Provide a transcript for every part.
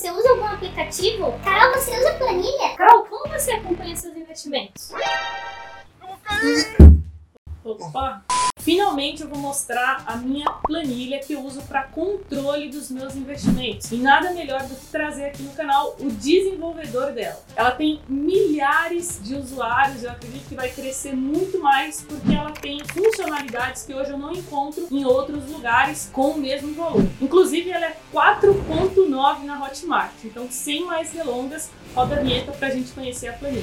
você usa algum aplicativo? Carol, você usa planilha? Carol, como você acompanha seus investimentos? Opa! Finalmente eu vou mostrar a minha planilha que eu uso para controle dos meus investimentos. E nada melhor do que trazer aqui no canal o desenvolvedor dela. Ela tem milhares de usuários, eu acredito que vai crescer muito mais porque ela tem funcionalidades que hoje eu não encontro em outros lugares com o mesmo valor. Inclusive ela é 4.9 na Hotmart. Então, sem mais delongas, roda a vinheta para a gente conhecer a planilha.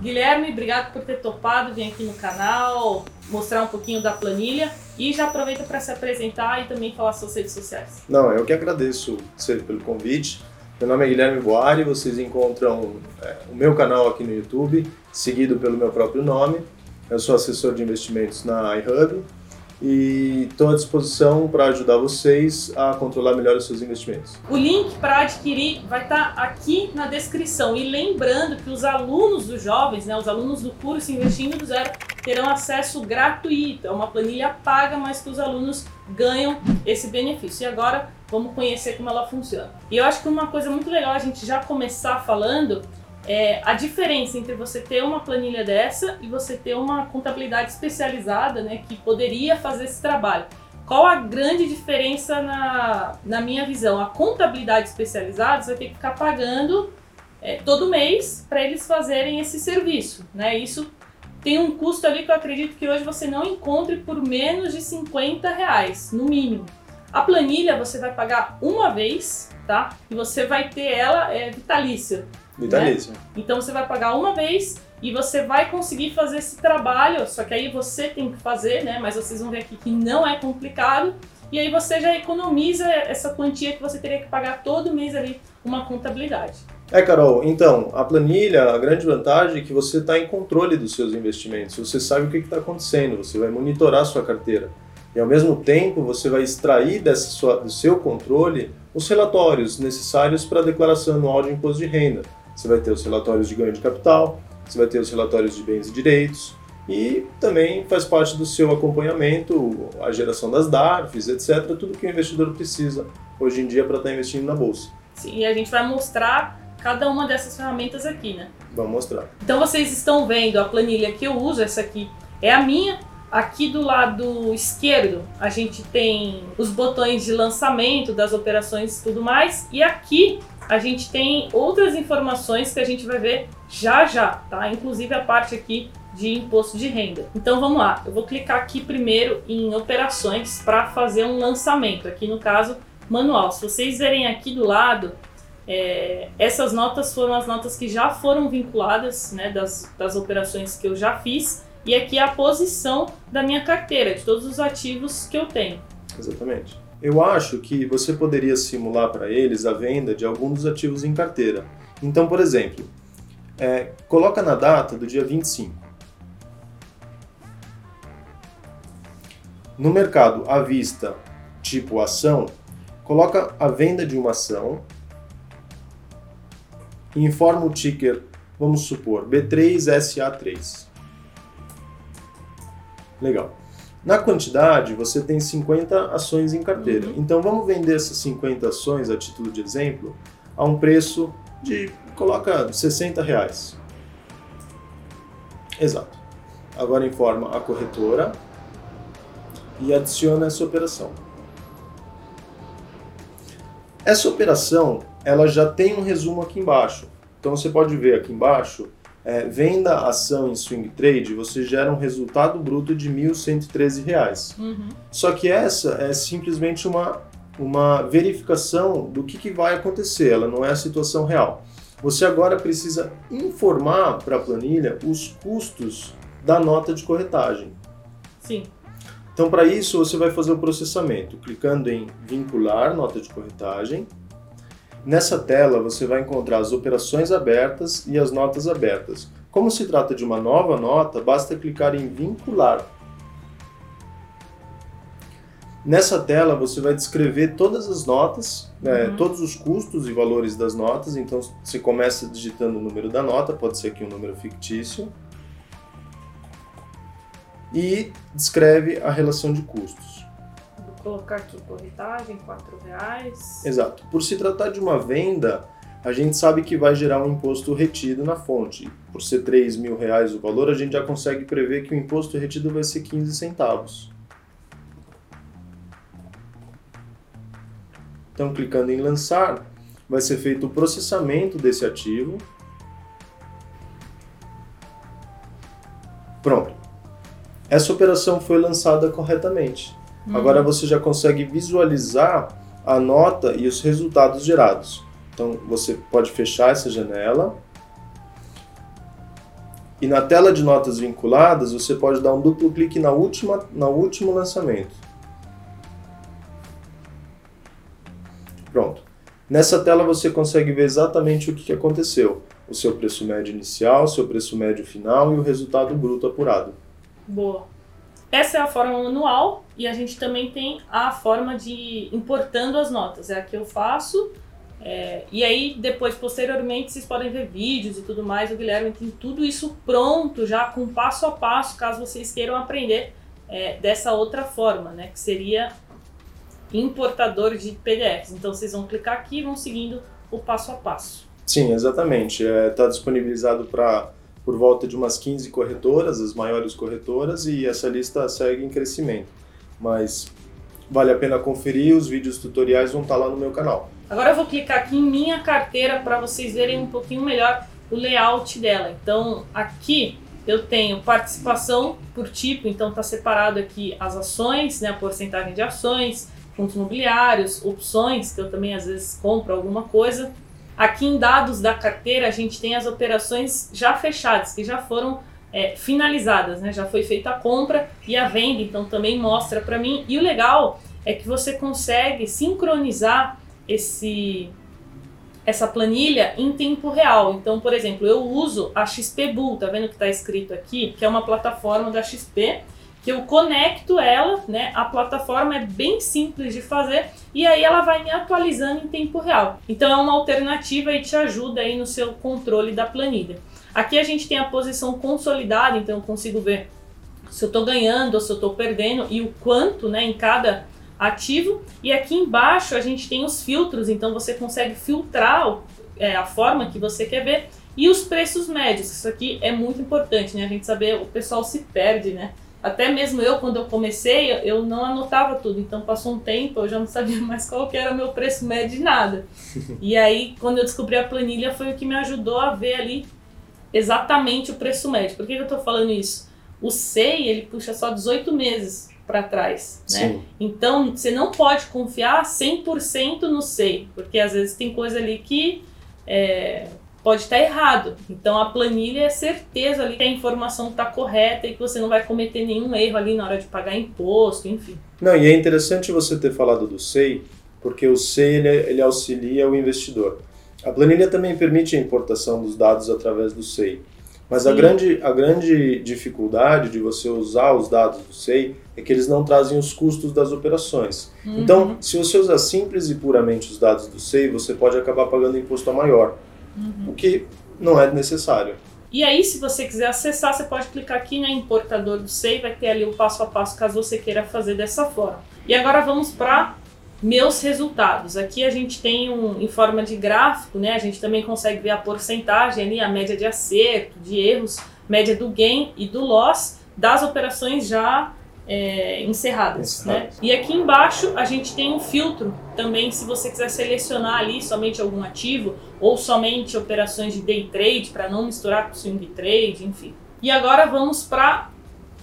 Guilherme, obrigado por ter topado vir aqui no canal, mostrar um pouquinho da planilha e já aproveita para se apresentar e também falar suas redes sociais. Não, eu que agradeço pelo convite. Meu nome é Guilherme Boari, vocês encontram é, o meu canal aqui no YouTube, seguido pelo meu próprio nome. Eu sou assessor de investimentos na iHub e estou à disposição para ajudar vocês a controlar melhor os seus investimentos. O link para adquirir vai estar tá aqui na descrição. E lembrando que os alunos dos jovens, né, os alunos do curso Investindo do Zero, terão acesso gratuito. É uma planilha paga, mas que os alunos ganham esse benefício. E agora vamos conhecer como ela funciona. E eu acho que uma coisa muito legal a gente já começar falando é, a diferença entre você ter uma planilha dessa e você ter uma contabilidade especializada, né, que poderia fazer esse trabalho. Qual a grande diferença na, na minha visão? A contabilidade especializada você vai ter que ficar pagando é, todo mês para eles fazerem esse serviço, né? Isso tem um custo ali que eu acredito que hoje você não encontre por menos de 50 reais, no mínimo. A planilha você vai pagar uma vez, tá? E você vai ter ela é, vitalícia. Vitalício. Né? Então você vai pagar uma vez e você vai conseguir fazer esse trabalho, só que aí você tem que fazer, né? Mas vocês vão ver aqui que não é complicado. E aí você já economiza essa quantia que você teria que pagar todo mês ali uma contabilidade. É, Carol, então, a planilha, a grande vantagem é que você está em controle dos seus investimentos, você sabe o que está acontecendo, você vai monitorar a sua carteira. E ao mesmo tempo você vai extrair dessa sua, do seu controle os relatórios necessários para a declaração anual de imposto de renda você vai ter os relatórios de ganho de capital, você vai ter os relatórios de bens e direitos, e também faz parte do seu acompanhamento a geração das DARFs, etc., tudo que o investidor precisa hoje em dia para estar investindo na bolsa. Sim, e a gente vai mostrar cada uma dessas ferramentas aqui, né? Vamos mostrar. Então vocês estão vendo a planilha que eu uso, essa aqui é a minha. Aqui do lado esquerdo a gente tem os botões de lançamento das operações e tudo mais, e aqui a gente tem outras informações que a gente vai ver já já, tá? Inclusive a parte aqui de imposto de renda. Então vamos lá, eu vou clicar aqui primeiro em operações para fazer um lançamento, aqui no caso manual. Se vocês verem aqui do lado, é, essas notas foram as notas que já foram vinculadas, né, das, das operações que eu já fiz, e aqui é a posição da minha carteira, de todos os ativos que eu tenho. Exatamente. Eu acho que você poderia simular para eles a venda de algum dos ativos em carteira. Então, por exemplo, é, coloca na data do dia 25. No mercado à vista, tipo ação, coloca a venda de uma ação e informa o ticker, vamos supor, B3SA3. Legal. Na quantidade, você tem 50 ações em carteira. Uhum. Então vamos vender essas 50 ações, a título de exemplo, a um preço de, coloca 60 reais. Exato. Agora informa a corretora e adiciona essa operação. Essa operação, ela já tem um resumo aqui embaixo. Então você pode ver aqui embaixo é, venda ação em swing trade, você gera um resultado bruto de R$ 1.113. Uhum. Só que essa é simplesmente uma, uma verificação do que, que vai acontecer, ela não é a situação real. Você agora precisa informar para a planilha os custos da nota de corretagem. Sim. Então, para isso, você vai fazer o processamento, clicando em vincular nota de corretagem Nessa tela você vai encontrar as operações abertas e as notas abertas. Como se trata de uma nova nota, basta clicar em vincular. Nessa tela você vai descrever todas as notas, né, uhum. todos os custos e valores das notas. Então você começa digitando o número da nota, pode ser aqui um número fictício. e descreve a relação de custos. Colocar aqui corretagem, R$ reais. Exato. Por se tratar de uma venda, a gente sabe que vai gerar um imposto retido na fonte. Por ser 3 mil reais o valor, a gente já consegue prever que o imposto retido vai ser 15 centavos. Então, clicando em lançar, vai ser feito o processamento desse ativo. Pronto. Essa operação foi lançada corretamente. Uhum. Agora você já consegue visualizar a nota e os resultados gerados. Então você pode fechar essa janela. E na tela de notas vinculadas, você pode dar um duplo clique na última, no último lançamento. Pronto. Nessa tela você consegue ver exatamente o que aconteceu. O seu preço médio inicial, o seu preço médio final e o resultado bruto apurado. Boa. Essa é a forma manual e a gente também tem a forma de importando as notas. É a que eu faço é, e aí, depois, posteriormente, vocês podem ver vídeos e tudo mais. O Guilherme tem tudo isso pronto, já com passo a passo, caso vocês queiram aprender é, dessa outra forma, né? Que seria importador de PDFs. Então, vocês vão clicar aqui e vão seguindo o passo a passo. Sim, exatamente. Está é, tá disponibilizado para por volta de umas 15 corretoras, as maiores corretoras, e essa lista segue em crescimento. Mas vale a pena conferir, os vídeos tutoriais vão estar lá no meu canal. Agora eu vou clicar aqui em minha carteira para vocês verem um pouquinho melhor o layout dela. Então aqui eu tenho participação por tipo, então está separado aqui as ações, né, a porcentagem de ações, fundos imobiliários, opções, que eu também às vezes compro alguma coisa. Aqui em dados da carteira a gente tem as operações já fechadas, que já foram é, finalizadas, né? já foi feita a compra e a venda, então também mostra para mim. E o legal é que você consegue sincronizar esse essa planilha em tempo real. Então, por exemplo, eu uso a XP Bull, tá vendo que está escrito aqui, que é uma plataforma da XP, que eu conecto ela, né? A plataforma é bem simples de fazer e aí ela vai me atualizando em tempo real. Então é uma alternativa e te ajuda aí no seu controle da planilha. Aqui a gente tem a posição consolidada, então eu consigo ver se eu estou ganhando ou se eu estou perdendo e o quanto, né, em cada ativo. E aqui embaixo a gente tem os filtros, então você consegue filtrar é, a forma que você quer ver. E os preços médios, isso aqui é muito importante, né? A gente saber, o pessoal se perde, né? Até mesmo eu, quando eu comecei, eu não anotava tudo. Então passou um tempo, eu já não sabia mais qual que era o meu preço médio de nada. e aí, quando eu descobri a planilha, foi o que me ajudou a ver ali exatamente o preço médio. Por que, que eu estou falando isso? O SEI, ele puxa só 18 meses para trás, né? Sim. Então, você não pode confiar 100% no SEI, porque às vezes tem coisa ali que é, pode estar errado. Então, a planilha é certeza ali que a informação está correta e que você não vai cometer nenhum erro ali na hora de pagar imposto, enfim. Não, e é interessante você ter falado do SEI, porque o SEI ele, ele auxilia o investidor. A planilha também permite a importação dos dados através do SEI. Mas a grande, a grande dificuldade de você usar os dados do SEI é que eles não trazem os custos das operações. Uhum. Então, se você usar simples e puramente os dados do SEI, você pode acabar pagando imposto a maior, uhum. o que não é necessário. E aí, se você quiser acessar, você pode clicar aqui no importador do SEI, vai ter ali o passo a passo caso você queira fazer dessa forma. E agora vamos para meus resultados. Aqui a gente tem um em forma de gráfico, né? A gente também consegue ver a porcentagem ali, a média de acerto, de erros, média do gain e do loss das operações já é, encerradas, né? E aqui embaixo a gente tem um filtro também, se você quiser selecionar ali somente algum ativo ou somente operações de day trade para não misturar com swing trade, enfim. E agora vamos para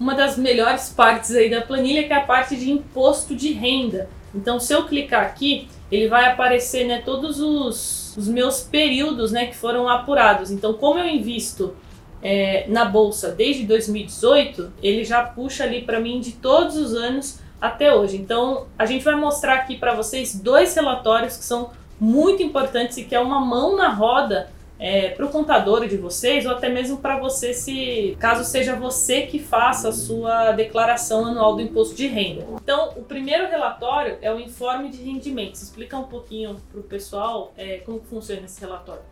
uma das melhores partes aí da planilha, que é a parte de imposto de renda. Então, se eu clicar aqui, ele vai aparecer né, todos os, os meus períodos né, que foram apurados. Então, como eu invisto é, na bolsa desde 2018, ele já puxa ali para mim de todos os anos até hoje. Então, a gente vai mostrar aqui para vocês dois relatórios que são muito importantes e que é uma mão na roda é, para o contador de vocês ou até mesmo para você se caso seja você que faça a sua declaração anual do imposto de renda. Então, o primeiro relatório é o informe de rendimentos. Explica um pouquinho para o pessoal é, como funciona esse relatório.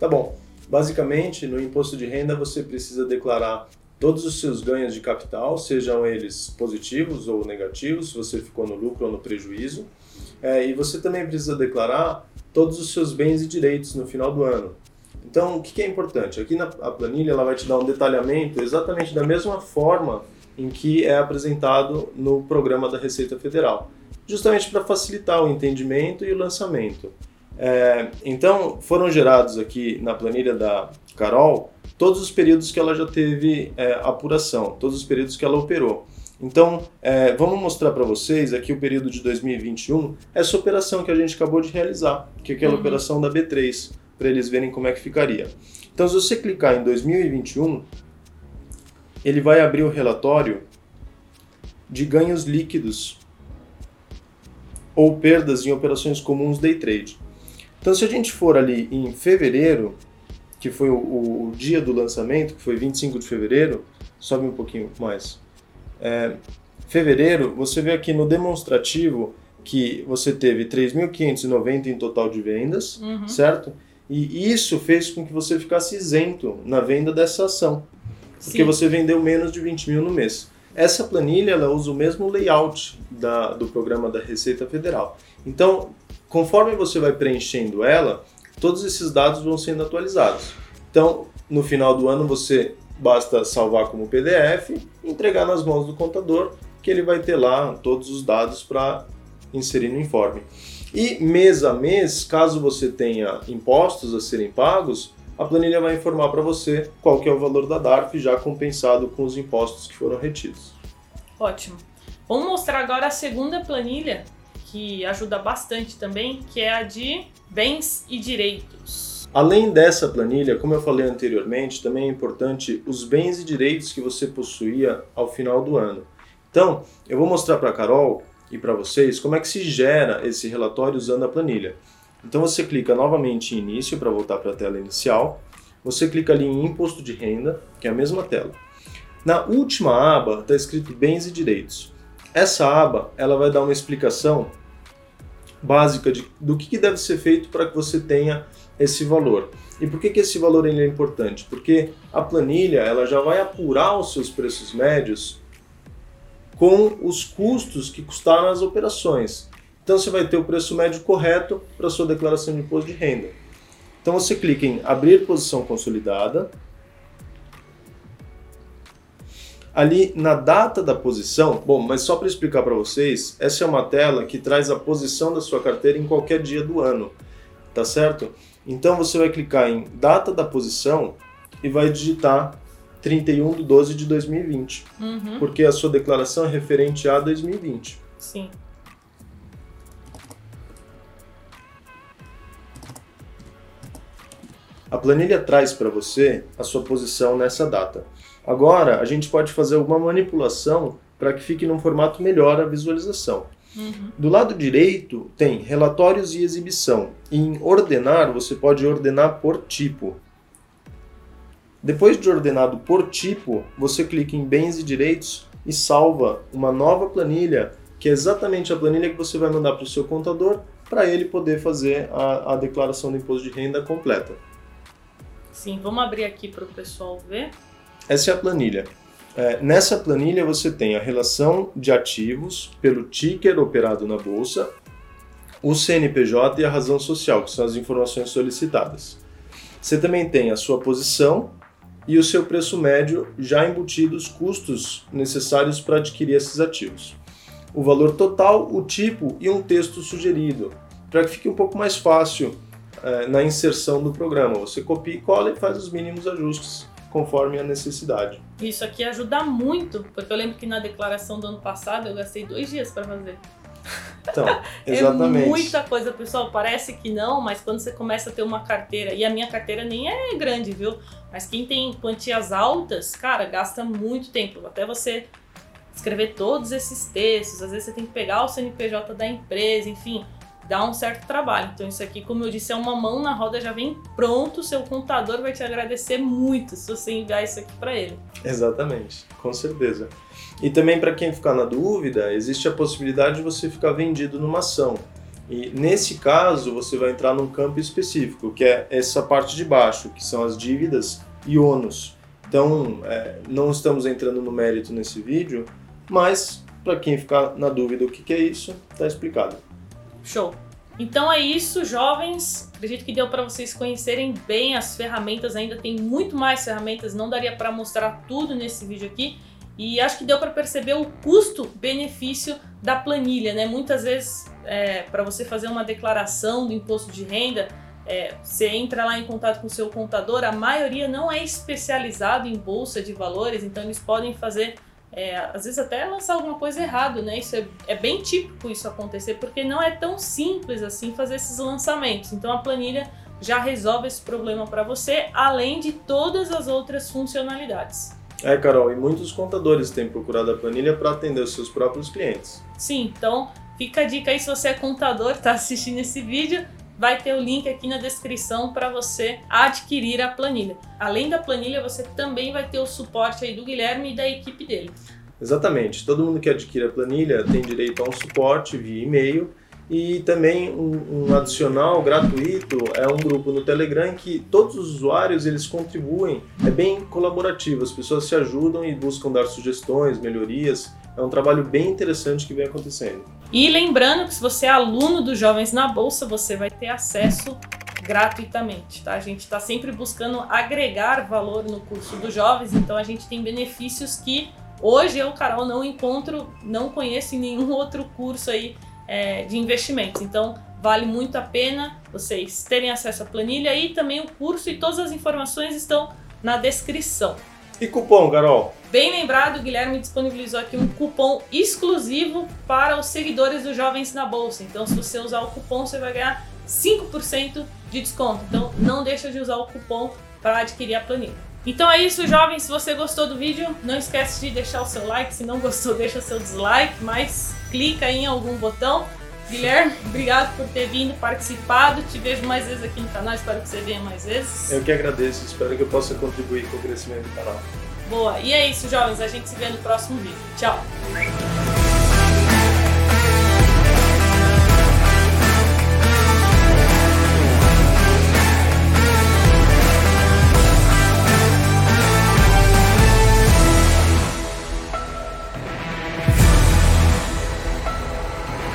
Tá bom. Basicamente, no imposto de renda você precisa declarar todos os seus ganhos de capital, sejam eles positivos ou negativos, se você ficou no lucro ou no prejuízo. É, e você também precisa declarar todos os seus bens e direitos no final do ano. Então, o que é importante? Aqui na planilha ela vai te dar um detalhamento exatamente da mesma forma em que é apresentado no programa da Receita Federal, justamente para facilitar o entendimento e o lançamento. É, então, foram gerados aqui na planilha da Carol todos os períodos que ela já teve é, apuração, todos os períodos que ela operou. Então, é, vamos mostrar para vocês aqui o período de 2021, essa operação que a gente acabou de realizar, que é aquela uhum. operação da B3, para eles verem como é que ficaria. Então, se você clicar em 2021, ele vai abrir o relatório de ganhos líquidos ou perdas em operações comuns day trade. Então, se a gente for ali em fevereiro, que foi o, o dia do lançamento, que foi 25 de fevereiro, sobe um pouquinho mais. É, fevereiro, você vê aqui no demonstrativo que você teve 3.590 em total de vendas, uhum. certo? E isso fez com que você ficasse isento na venda dessa ação, porque Sim. você vendeu menos de 20 mil no mês. Essa planilha ela usa o mesmo layout da, do programa da Receita Federal. Então, conforme você vai preenchendo ela, todos esses dados vão sendo atualizados. Então, no final do ano, você basta salvar como PDF entregar nas mãos do contador, que ele vai ter lá todos os dados para inserir no informe. E mês a mês, caso você tenha impostos a serem pagos, a planilha vai informar para você qual que é o valor da DARF já compensado com os impostos que foram retidos. Ótimo. Vamos mostrar agora a segunda planilha, que ajuda bastante também, que é a de bens e direitos. Além dessa planilha, como eu falei anteriormente, também é importante os bens e direitos que você possuía ao final do ano. Então, eu vou mostrar para a Carol e para vocês como é que se gera esse relatório usando a planilha. Então você clica novamente em início para voltar para a tela inicial. Você clica ali em imposto de renda, que é a mesma tela. Na última aba está escrito bens e direitos. Essa aba ela vai dar uma explicação básica de, do que, que deve ser feito para que você tenha esse valor. E por que, que esse valor ele é importante? Porque a planilha ela já vai apurar os seus preços médios com os custos que custaram as operações. Então você vai ter o preço médio correto para sua declaração de imposto de renda. Então você clica em abrir posição consolidada ali na data da posição, bom, mas só para explicar para vocês, essa é uma tela que traz a posição da sua carteira em qualquer dia do ano, tá certo? Então você vai clicar em data da posição e vai digitar 31 de 12 de 2020, uhum. porque a sua declaração é referente a 2020. Sim. A planilha traz para você a sua posição nessa data. Agora, a gente pode fazer alguma manipulação para que fique num formato melhor a visualização. Uhum. Do lado direito tem relatórios e exibição. Em ordenar, você pode ordenar por tipo. Depois de ordenado por tipo, você clica em bens e direitos e salva uma nova planilha, que é exatamente a planilha que você vai mandar para o seu contador para ele poder fazer a, a declaração do imposto de renda completa. Sim, vamos abrir aqui para o pessoal ver. Essa é a planilha. É, nessa planilha você tem a relação de ativos pelo ticker operado na bolsa, o CNPJ e a razão social, que são as informações solicitadas. Você também tem a sua posição e o seu preço médio já embutido os custos necessários para adquirir esses ativos. O valor total, o tipo e um texto sugerido, para que fique um pouco mais fácil é, na inserção do programa. Você copia e cola e faz os mínimos ajustes conforme a necessidade. Isso aqui ajuda muito, porque eu lembro que na declaração do ano passado eu gastei dois dias para fazer. Então, exatamente. É muita coisa, pessoal. Parece que não, mas quando você começa a ter uma carteira, e a minha carteira nem é grande, viu? Mas quem tem quantias altas, cara, gasta muito tempo. Até você escrever todos esses textos, às vezes você tem que pegar o CNPJ da empresa, enfim dá um certo trabalho. Então isso aqui, como eu disse, é uma mão na roda, já vem pronto, seu contador vai te agradecer muito se você enviar isso aqui para ele. Exatamente, com certeza. E também para quem ficar na dúvida, existe a possibilidade de você ficar vendido numa ação. E nesse caso, você vai entrar num campo específico, que é essa parte de baixo, que são as dívidas e ônus. Então, é, não estamos entrando no mérito nesse vídeo, mas para quem ficar na dúvida o que, que é isso, está explicado. Show! Então é isso, jovens. Acredito que deu para vocês conhecerem bem as ferramentas. Ainda tem muito mais ferramentas, não daria para mostrar tudo nesse vídeo aqui. E acho que deu para perceber o custo-benefício da planilha, né? Muitas vezes, é, para você fazer uma declaração do imposto de renda, é, você entra lá em contato com o seu contador, a maioria não é especializado em bolsa de valores, então eles podem fazer é, às vezes até lançar alguma coisa errado, né? Isso é, é, bem típico isso acontecer, porque não é tão simples assim fazer esses lançamentos. Então a planilha já resolve esse problema para você, além de todas as outras funcionalidades. É, Carol, e muitos contadores têm procurado a planilha para atender os seus próprios clientes. Sim, então fica a dica aí se você é contador, está assistindo esse vídeo, vai ter o link aqui na descrição para você adquirir a planilha. Além da planilha, você também vai ter o suporte aí do Guilherme e da equipe dele. Exatamente. Todo mundo que adquire a planilha tem direito a um suporte via e-mail e também um, um, adicional gratuito é um grupo no Telegram que todos os usuários eles contribuem. É bem colaborativo, as pessoas se ajudam e buscam dar sugestões, melhorias. É um trabalho bem interessante que vem acontecendo. E lembrando que se você é aluno dos Jovens na Bolsa, você vai ter acesso gratuitamente, tá? A gente está sempre buscando agregar valor no curso dos jovens, então a gente tem benefícios que hoje eu, Carol, não encontro, não conheço em nenhum outro curso aí é, de investimentos. Então vale muito a pena vocês terem acesso à planilha e também o curso e todas as informações estão na descrição. E cupom, Carol? Bem lembrado, o Guilherme disponibilizou aqui um cupom exclusivo para os seguidores dos Jovens na Bolsa. Então, se você usar o cupom, você vai ganhar 5% de desconto. Então, não deixa de usar o cupom para adquirir a planilha. Então é isso, jovens. Se você gostou do vídeo, não esquece de deixar o seu like. Se não gostou, deixa o seu dislike, mas clica em algum botão. Guilherme, obrigado por ter vindo, participado. Te vejo mais vezes aqui no canal, espero que você venha mais vezes. Eu que agradeço, espero que eu possa contribuir com o crescimento do canal. Boa, e é isso, jovens. A gente se vê no próximo vídeo. Tchau!